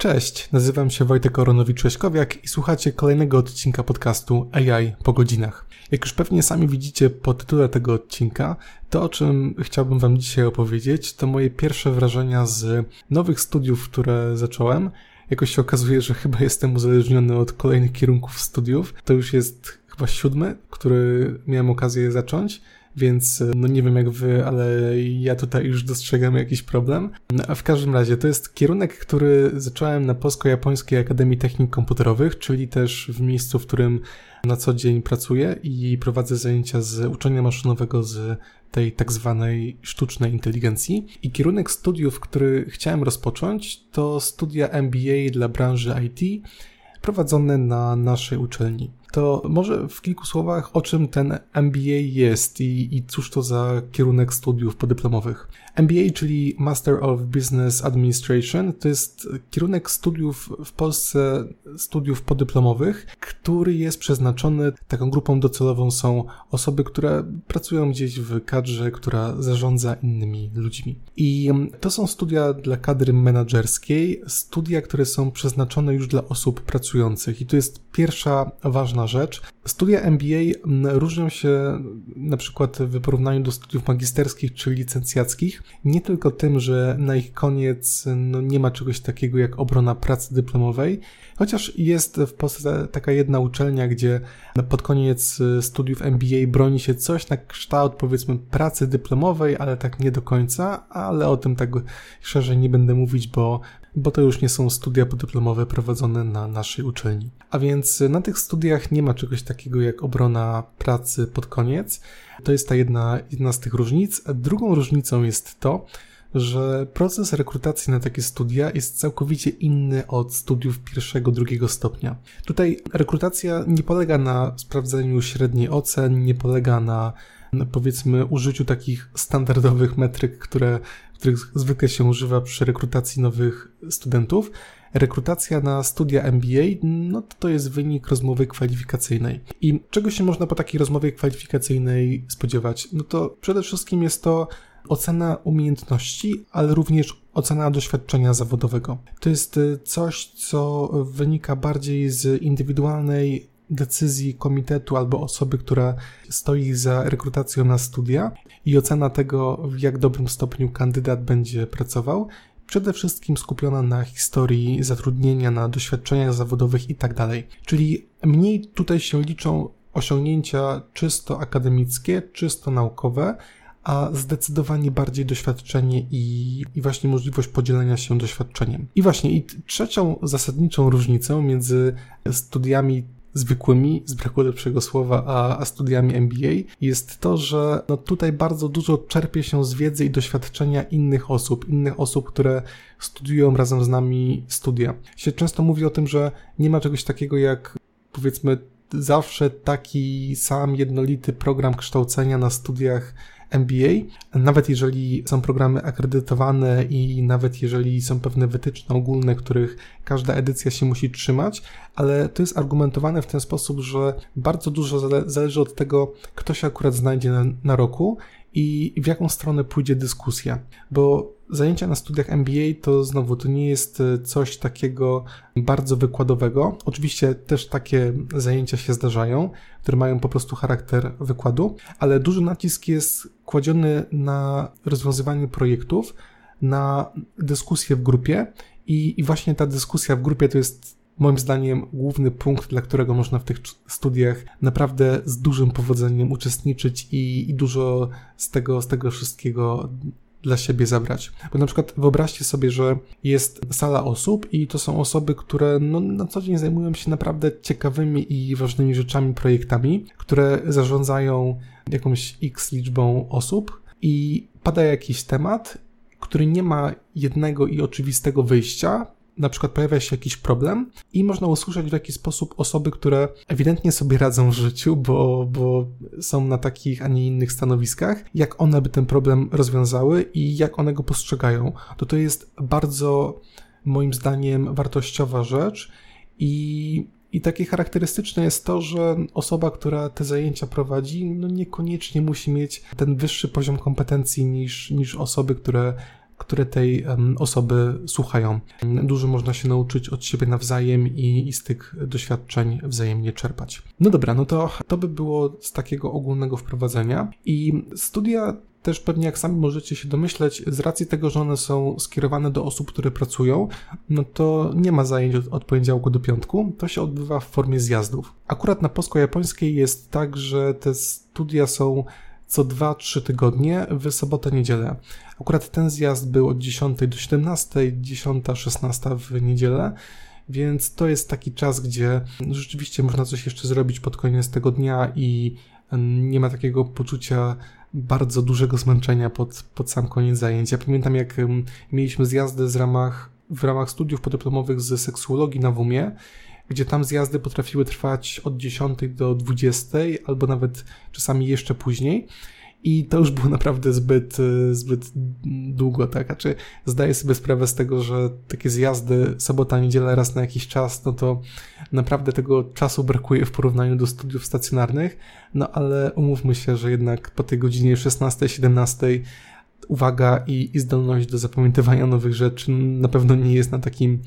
Cześć, nazywam się Wojtek Koronowicz-Cześkowiak i słuchacie kolejnego odcinka podcastu AI po godzinach. Jak już pewnie sami widzicie po tytule tego odcinka, to o czym chciałbym Wam dzisiaj opowiedzieć, to moje pierwsze wrażenia z nowych studiów, które zacząłem. Jakoś się okazuje, że chyba jestem uzależniony od kolejnych kierunków studiów. To już jest chyba siódmy, który miałem okazję zacząć więc no nie wiem jak wy, ale ja tutaj już dostrzegam jakiś problem. No, a w każdym razie to jest kierunek, który zacząłem na Polsko-Japońskiej Akademii Technik Komputerowych, czyli też w miejscu, w którym na co dzień pracuję i prowadzę zajęcia z uczenia maszynowego z tej tak zwanej sztucznej inteligencji. I kierunek studiów, który chciałem rozpocząć, to studia MBA dla branży IT prowadzone na naszej uczelni to może w kilku słowach o czym ten MBA jest i, i cóż to za kierunek studiów podyplomowych. MBA, czyli Master of Business Administration, to jest kierunek studiów w Polsce, studiów podyplomowych, który jest przeznaczony, taką grupą docelową są osoby, które pracują gdzieś w kadrze, która zarządza innymi ludźmi. I to są studia dla kadry menedżerskiej, studia, które są przeznaczone już dla osób pracujących. I to jest pierwsza ważna rzecz. Studia MBA różnią się na przykład w porównaniu do studiów magisterskich czy licencjackich nie tylko tym, że na ich koniec no, nie ma czegoś takiego jak obrona pracy dyplomowej, chociaż jest w Polsce taka jedna uczelnia, gdzie pod koniec studiów MBA broni się coś na kształt powiedzmy pracy dyplomowej, ale tak nie do końca, ale o tym tak szerzej nie będę mówić, bo bo to już nie są studia podyplomowe prowadzone na naszej uczelni. A więc na tych studiach nie ma czegoś takiego jak obrona pracy pod koniec. To jest ta jedna, jedna z tych różnic. Drugą różnicą jest to, że proces rekrutacji na takie studia jest całkowicie inny od studiów pierwszego, drugiego stopnia. Tutaj rekrutacja nie polega na sprawdzeniu średniej ocen, nie polega na powiedzmy użyciu takich standardowych metryk, które których zwykle się używa przy rekrutacji nowych studentów. Rekrutacja na studia MBA, no to, to jest wynik rozmowy kwalifikacyjnej. I czego się można po takiej rozmowie kwalifikacyjnej spodziewać? No to przede wszystkim jest to ocena umiejętności, ale również ocena doświadczenia zawodowego. To jest y, coś, co wynika bardziej z indywidualnej decyzji komitetu albo osoby, która stoi za rekrutacją na studia i ocena tego, w jak dobrym stopniu kandydat będzie pracował, przede wszystkim skupiona na historii zatrudnienia, na doświadczeniach zawodowych itd. Tak Czyli mniej tutaj się liczą osiągnięcia czysto akademickie, czysto naukowe, a zdecydowanie bardziej doświadczenie i, i właśnie możliwość podzielenia się doświadczeniem. I właśnie, i trzecią zasadniczą różnicą między studiami zwykłymi, z braku lepszego słowa, a, a studiami MBA, jest to, że no tutaj bardzo dużo czerpie się z wiedzy i doświadczenia innych osób, innych osób, które studiują razem z nami studia. Się często mówi o tym, że nie ma czegoś takiego jak powiedzmy zawsze taki sam jednolity program kształcenia na studiach MBA, nawet jeżeli są programy akredytowane i nawet jeżeli są pewne wytyczne ogólne, których każda edycja się musi trzymać, ale to jest argumentowane w ten sposób, że bardzo dużo zależy od tego, kto się akurat znajdzie na, na roku i w jaką stronę pójdzie dyskusja, bo zajęcia na studiach MBA to znowu to nie jest e, coś takiego bardzo wykładowego. Oczywiście też takie zajęcia się zdarzają, które mają po prostu charakter wykładu, ale duży nacisk jest kładziony na rozwiązywanie projektów, na dyskusję w grupie i, i właśnie ta dyskusja w grupie to jest moim zdaniem główny punkt, dla którego można w tych studiach naprawdę z dużym powodzeniem uczestniczyć i, i dużo z tego, z tego wszystkiego dla siebie zabrać. Bo na przykład wyobraźcie sobie, że jest sala osób i to są osoby, które no, na co dzień zajmują się naprawdę ciekawymi i ważnymi rzeczami, projektami, które zarządzają jakąś x liczbą osób i pada jakiś temat, który nie ma jednego i oczywistego wyjścia, na przykład pojawia się jakiś problem i można usłyszeć w jaki sposób osoby, które ewidentnie sobie radzą w życiu, bo, bo są na takich, a nie innych stanowiskach, jak one by ten problem rozwiązały i jak one go postrzegają. To to jest bardzo, moim zdaniem, wartościowa rzecz i i takie charakterystyczne jest to, że osoba, która te zajęcia prowadzi, no niekoniecznie musi mieć ten wyższy poziom kompetencji niż, niż osoby, które które tej osoby słuchają. Dużo można się nauczyć od siebie nawzajem i, i z tych doświadczeń wzajemnie czerpać. No dobra, no to to by było z takiego ogólnego wprowadzenia. I studia też pewnie jak sami możecie się domyśleć, z racji tego, że one są skierowane do osób, które pracują, no to nie ma zajęć od, od poniedziałku do piątku, to się odbywa w formie zjazdów. Akurat na polsko-japońskiej jest tak, że te studia są co 2-3 tygodnie w sobotę, niedzielę. Akurat ten zjazd był od 10 do 17, 10, 16 w niedzielę, więc to jest taki czas, gdzie rzeczywiście można coś jeszcze zrobić pod koniec tego dnia i nie ma takiego poczucia bardzo dużego zmęczenia pod, pod sam koniec zajęć. Ja pamiętam, jak mieliśmy zjazdy z ramach, w ramach studiów podyplomowych z seksuologii na WUMie, gdzie tam zjazdy potrafiły trwać od 10 do 20, albo nawet czasami jeszcze później. I to już było naprawdę zbyt, zbyt długo, tak? Znaczy, zdaję sobie sprawę z tego, że takie zjazdy sobota, niedziela raz na jakiś czas, no to naprawdę tego czasu brakuje w porównaniu do studiów stacjonarnych, no ale umówmy się, że jednak po tej godzinie 16-17 uwaga i, i zdolność do zapamiętywania nowych rzeczy na pewno nie jest na takim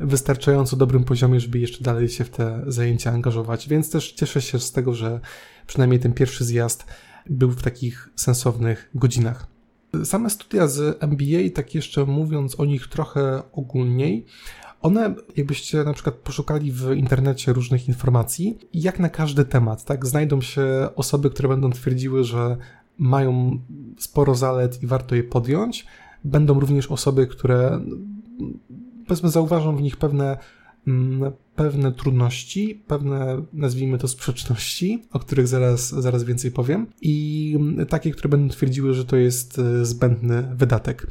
wystarczająco dobrym poziomie, żeby jeszcze dalej się w te zajęcia angażować, więc też cieszę się z tego, że przynajmniej ten pierwszy zjazd był w takich sensownych godzinach. Same studia z MBA, tak jeszcze mówiąc o nich trochę ogólniej, one, jakbyście na przykład poszukali w internecie różnych informacji, jak na każdy temat, tak, znajdą się osoby, które będą twierdziły, że mają sporo zalet i warto je podjąć. Będą również osoby, które powiedzmy zauważą w nich pewne Mm, pewne trudności, pewne, nazwijmy to, sprzeczności, o których zaraz, zaraz więcej powiem, i takie, które będą twierdziły, że to jest e, zbędny wydatek.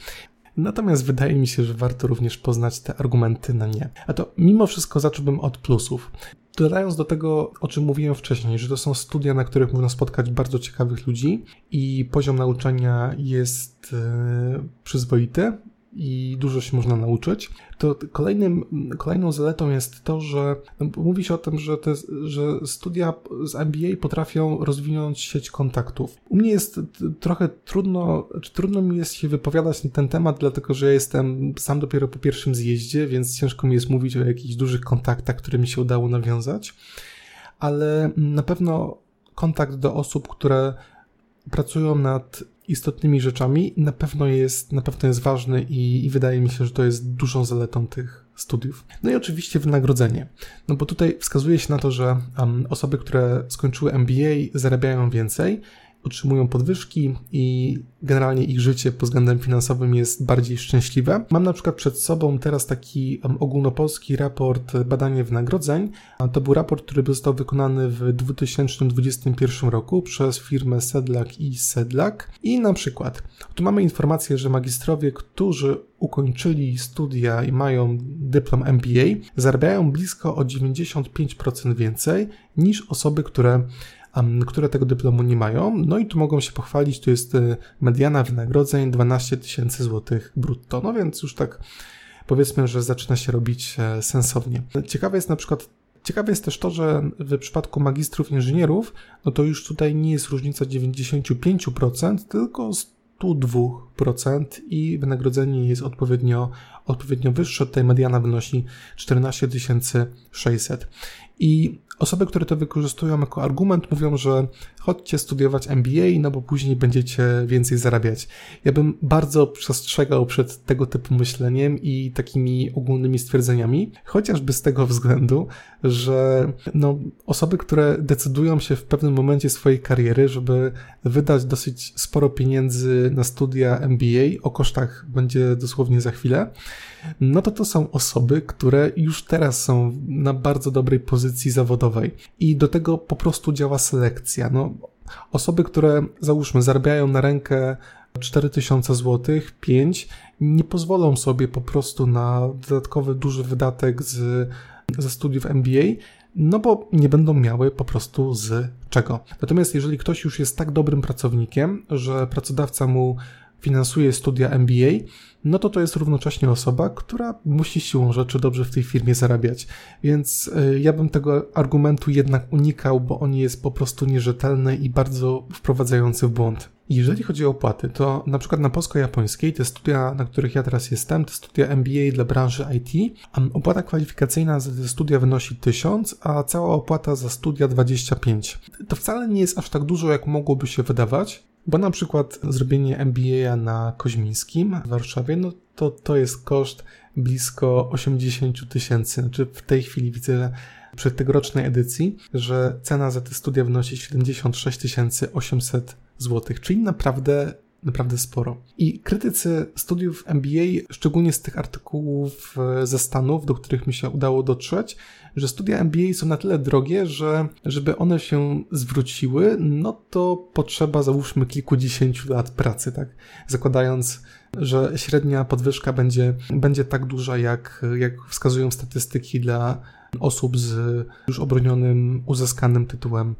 Natomiast wydaje mi się, że warto również poznać te argumenty na nie. A to mimo wszystko zacząłbym od plusów. Dodając do tego, o czym mówiłem wcześniej, że to są studia, na których można spotkać bardzo ciekawych ludzi i poziom nauczania jest yy, przyzwoity, i dużo się można nauczyć, to kolejnym, kolejną zaletą jest to, że no, mówi się o tym, że, te, że studia z MBA potrafią rozwinąć sieć kontaktów. U mnie jest trochę trudno, czy trudno mi jest się wypowiadać na ten temat, dlatego że ja jestem sam dopiero po pierwszym zjeździe, więc ciężko mi jest mówić o jakichś dużych kontaktach, które mi się udało nawiązać, ale na pewno kontakt do osób, które pracują nad istotnymi rzeczami, na pewno jest, na pewno jest ważny i, i wydaje mi się, że to jest dużą zaletą tych studiów. No i oczywiście wynagrodzenie. No bo tutaj wskazuje się na to, że um, osoby, które skończyły MBA zarabiają więcej, otrzymują podwyżki i generalnie ich życie pod względem finansowym jest bardziej szczęśliwe. Mam na przykład przed sobą teraz taki ogólnopolski raport badanie wynagrodzeń. To był raport, który został wykonany w 2021 roku przez firmę Sedlak i Sedlak. I na przykład tu mamy informację, że magistrowie, którzy ukończyli studia i mają dyplom MBA, zarabiają blisko o 95% więcej niż osoby, które które tego dyplomu nie mają. No i tu mogą się pochwalić, tu jest e, mediana wynagrodzeń 12 tysięcy złotych brutto. No więc już tak powiedzmy, że zaczyna się robić e, sensownie. Ciekawe jest na przykład Ciekawe jest też to, że w przypadku magistrów inżynierów, no to już tutaj nie jest różnica 95%, tylko 102% i wynagrodzenie jest odpowiednio, odpowiednio wyższe. Tutaj mediana wynosi 14 600. I Osoby, które to wykorzystują jako argument, mówią, że chodźcie studiować MBA, no bo później będziecie więcej zarabiać. Ja bym bardzo przestrzegał przed tego typu myśleniem i takimi ogólnymi stwierdzeniami, chociażby z tego względu, że no, osoby, które decydują się w pewnym momencie swojej kariery, żeby wydać dosyć sporo pieniędzy na studia MBA, o kosztach będzie dosłownie za chwilę, no to to są osoby, które już teraz są na bardzo dobrej pozycji zawodowej i do tego po prostu działa selekcja. No, osoby, które załóżmy zarabiają na rękę 4000 zł, 5, nie pozwolą sobie po prostu na dodatkowy duży wydatek z, ze studiów MBA, no bo nie będą miały po prostu z czego. Natomiast jeżeli ktoś już jest tak dobrym pracownikiem, że pracodawca mu finansuje studia MBA, no to to jest równocześnie osoba, która musi siłą rzeczy dobrze w tej firmie zarabiać. Więc y, ja bym tego argumentu jednak unikał, bo on jest po prostu nierzetelny i bardzo wprowadzający w błąd. Jeżeli chodzi o opłaty, to na przykład na polsko-japońskiej, te studia, na których ja teraz jestem, te studia MBA dla branży IT, opłata kwalifikacyjna za te studia wynosi 1000, a cała opłata za studia 25. To wcale nie jest aż tak dużo, jak mogłoby się wydawać, bo na przykład zrobienie MBA na Koźmińskim w Warszawie, no to to jest koszt blisko 80 tysięcy. Znaczy w tej chwili widzę przy tegorocznej edycji, że cena za te studia wynosi 76 800 zł, czyli naprawdę naprawdę sporo. I krytycy studiów MBA, szczególnie z tych artykułów e, ze Stanów, do których mi się udało dotrzeć, że studia MBA są na tyle drogie, że żeby one się zwróciły, no to potrzeba załóżmy kilkudziesięciu lat pracy, tak? Zakładając, że średnia podwyżka będzie, będzie tak duża, jak, jak wskazują statystyki dla osób z już obronionym, uzyskanym tytułem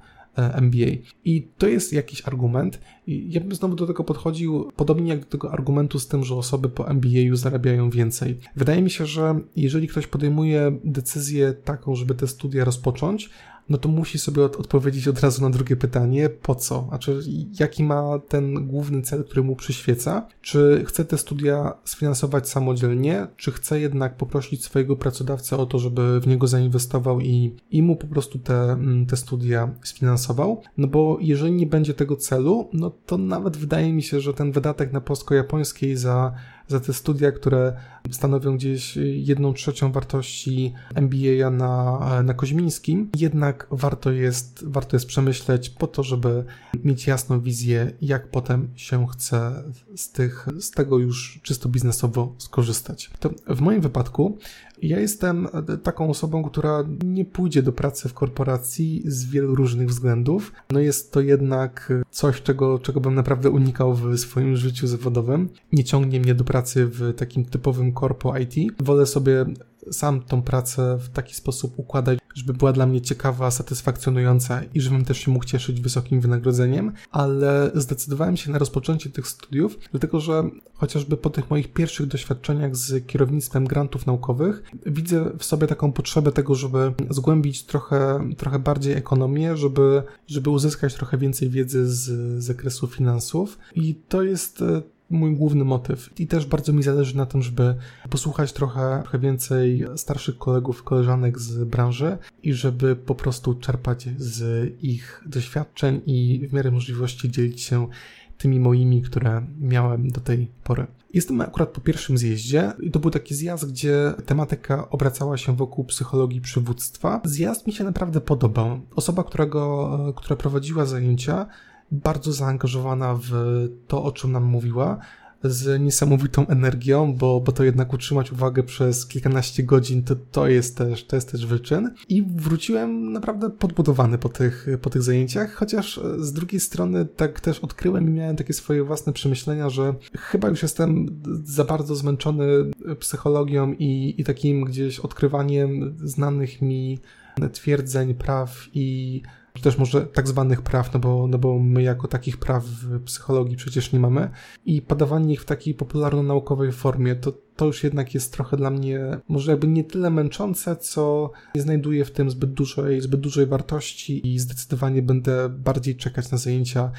MBA. I to jest jakiś argument. Ja bym znowu do tego podchodził podobnie jak do tego argumentu z tym, że osoby po MBA zarabiają więcej. Wydaje mi się, że jeżeli ktoś podejmuje decyzję taką, żeby te studia rozpocząć, no to musi sobie od, odpowiedzieć od razu na drugie pytanie, po co? Znaczy, jaki ma ten główny cel, który mu przyświeca? Czy chce te studia sfinansować samodzielnie, czy chce jednak poprosić swojego pracodawcę o to, żeby w niego zainwestował i, i mu po prostu te, mm, te studia sfinansował? No bo jeżeli nie będzie tego celu, no to nawet wydaje mi się, że ten wydatek na polsko-japońskiej za za te studia, które stanowią gdzieś jedną trzecią wartości MBA na, na Koźmińskim, jednak warto jest, warto jest przemyśleć po to, żeby mieć jasną wizję, jak potem się chce z, tych, z tego już czysto biznesowo skorzystać. To w moim wypadku ja jestem taką osobą, która nie pójdzie do pracy w korporacji z wielu różnych względów. No jest to jednak coś, czego, czego bym naprawdę unikał w swoim życiu zawodowym. Nie ciągnie mnie do pracy w takim typowym korpo IT. Wolę sobie sam tą pracę w taki sposób układać, żeby była dla mnie ciekawa, satysfakcjonująca i żebym też się mógł cieszyć wysokim wynagrodzeniem, ale zdecydowałem się na rozpoczęcie tych studiów, dlatego że chociażby po tych moich pierwszych doświadczeniach z kierownictwem grantów naukowych, widzę w sobie taką potrzebę tego, żeby zgłębić trochę, trochę bardziej ekonomię, żeby, żeby uzyskać trochę więcej wiedzy z zakresu finansów. I to jest mój główny motyw. I też bardzo mi zależy na tym, żeby posłuchać trochę, trochę więcej starszych kolegów, koleżanek z branży i żeby po prostu czerpać z ich doświadczeń i w miarę możliwości dzielić się tymi moimi, które miałem do tej pory. Jestem akurat po pierwszym zjeździe i to był taki zjazd, gdzie tematyka obracała się wokół psychologii przywództwa. Zjazd mi się naprawdę podobał. Osoba, którego, która prowadziła zajęcia, bardzo zaangażowana w to, o czym nam mówiła, z niesamowitą energią, bo, bo to jednak utrzymać uwagę przez kilkanaście godzin, to, to, jest też, to jest też wyczyn. I wróciłem naprawdę podbudowany po tych, po tych zajęciach, chociaż z drugiej strony tak też odkryłem i miałem takie swoje własne przemyślenia, że chyba już jestem za bardzo zmęczony psychologią i, i takim gdzieś odkrywaniem znanych mi twierdzeń, praw i czy też może tak zwanych praw, no bo, no bo my jako takich praw w psychologii przecież nie mamy i podawanie ich w takiej popularno-naukowej formie, to, to już jednak jest trochę dla mnie może jakby nie tyle męczące, co nie znajduję w tym zbyt dużej, zbyt dużej wartości i zdecydowanie będę bardziej czekać na zajęcia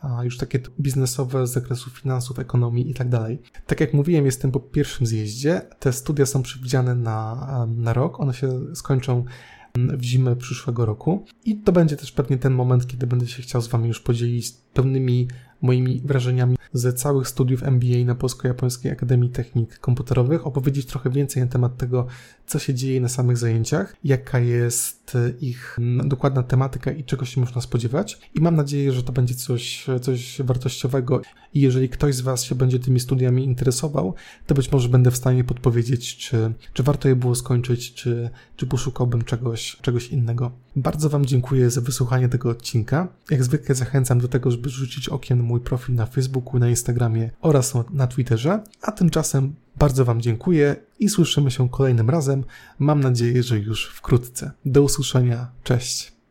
a już takie biznesowe z zakresu finansów, ekonomii i tak dalej. Tak jak mówiłem, jestem po pierwszym zjeździe. Te studia są przewidziane na, na rok. One się skończą w zimę przyszłego roku. I to będzie też pewnie ten moment, kiedy będę się chciał z Wami już podzielić pełnymi moimi wrażeniami ze całych studiów MBA na Polsko-Japońskiej Akademii Technik Komputerowych, opowiedzieć trochę więcej na temat tego, co się dzieje na samych zajęciach, jaka jest ich dokładna tematyka i czego się można spodziewać. I mam nadzieję, że to będzie coś, coś wartościowego i jeżeli ktoś z Was się będzie tymi studiami interesował, to być może będę w stanie podpowiedzieć, czy, czy warto je było skończyć, czy, czy poszukałbym czegoś, czegoś innego. Bardzo Wam dziękuję za wysłuchanie tego odcinka. Jak zwykle zachęcam do tego, żeby rzucić okiem mój profil na Facebooku, na Instagramie oraz na Twitterze. A tymczasem bardzo Wam dziękuję i słyszymy się kolejnym razem. Mam nadzieję, że już wkrótce. Do usłyszenia. Cześć.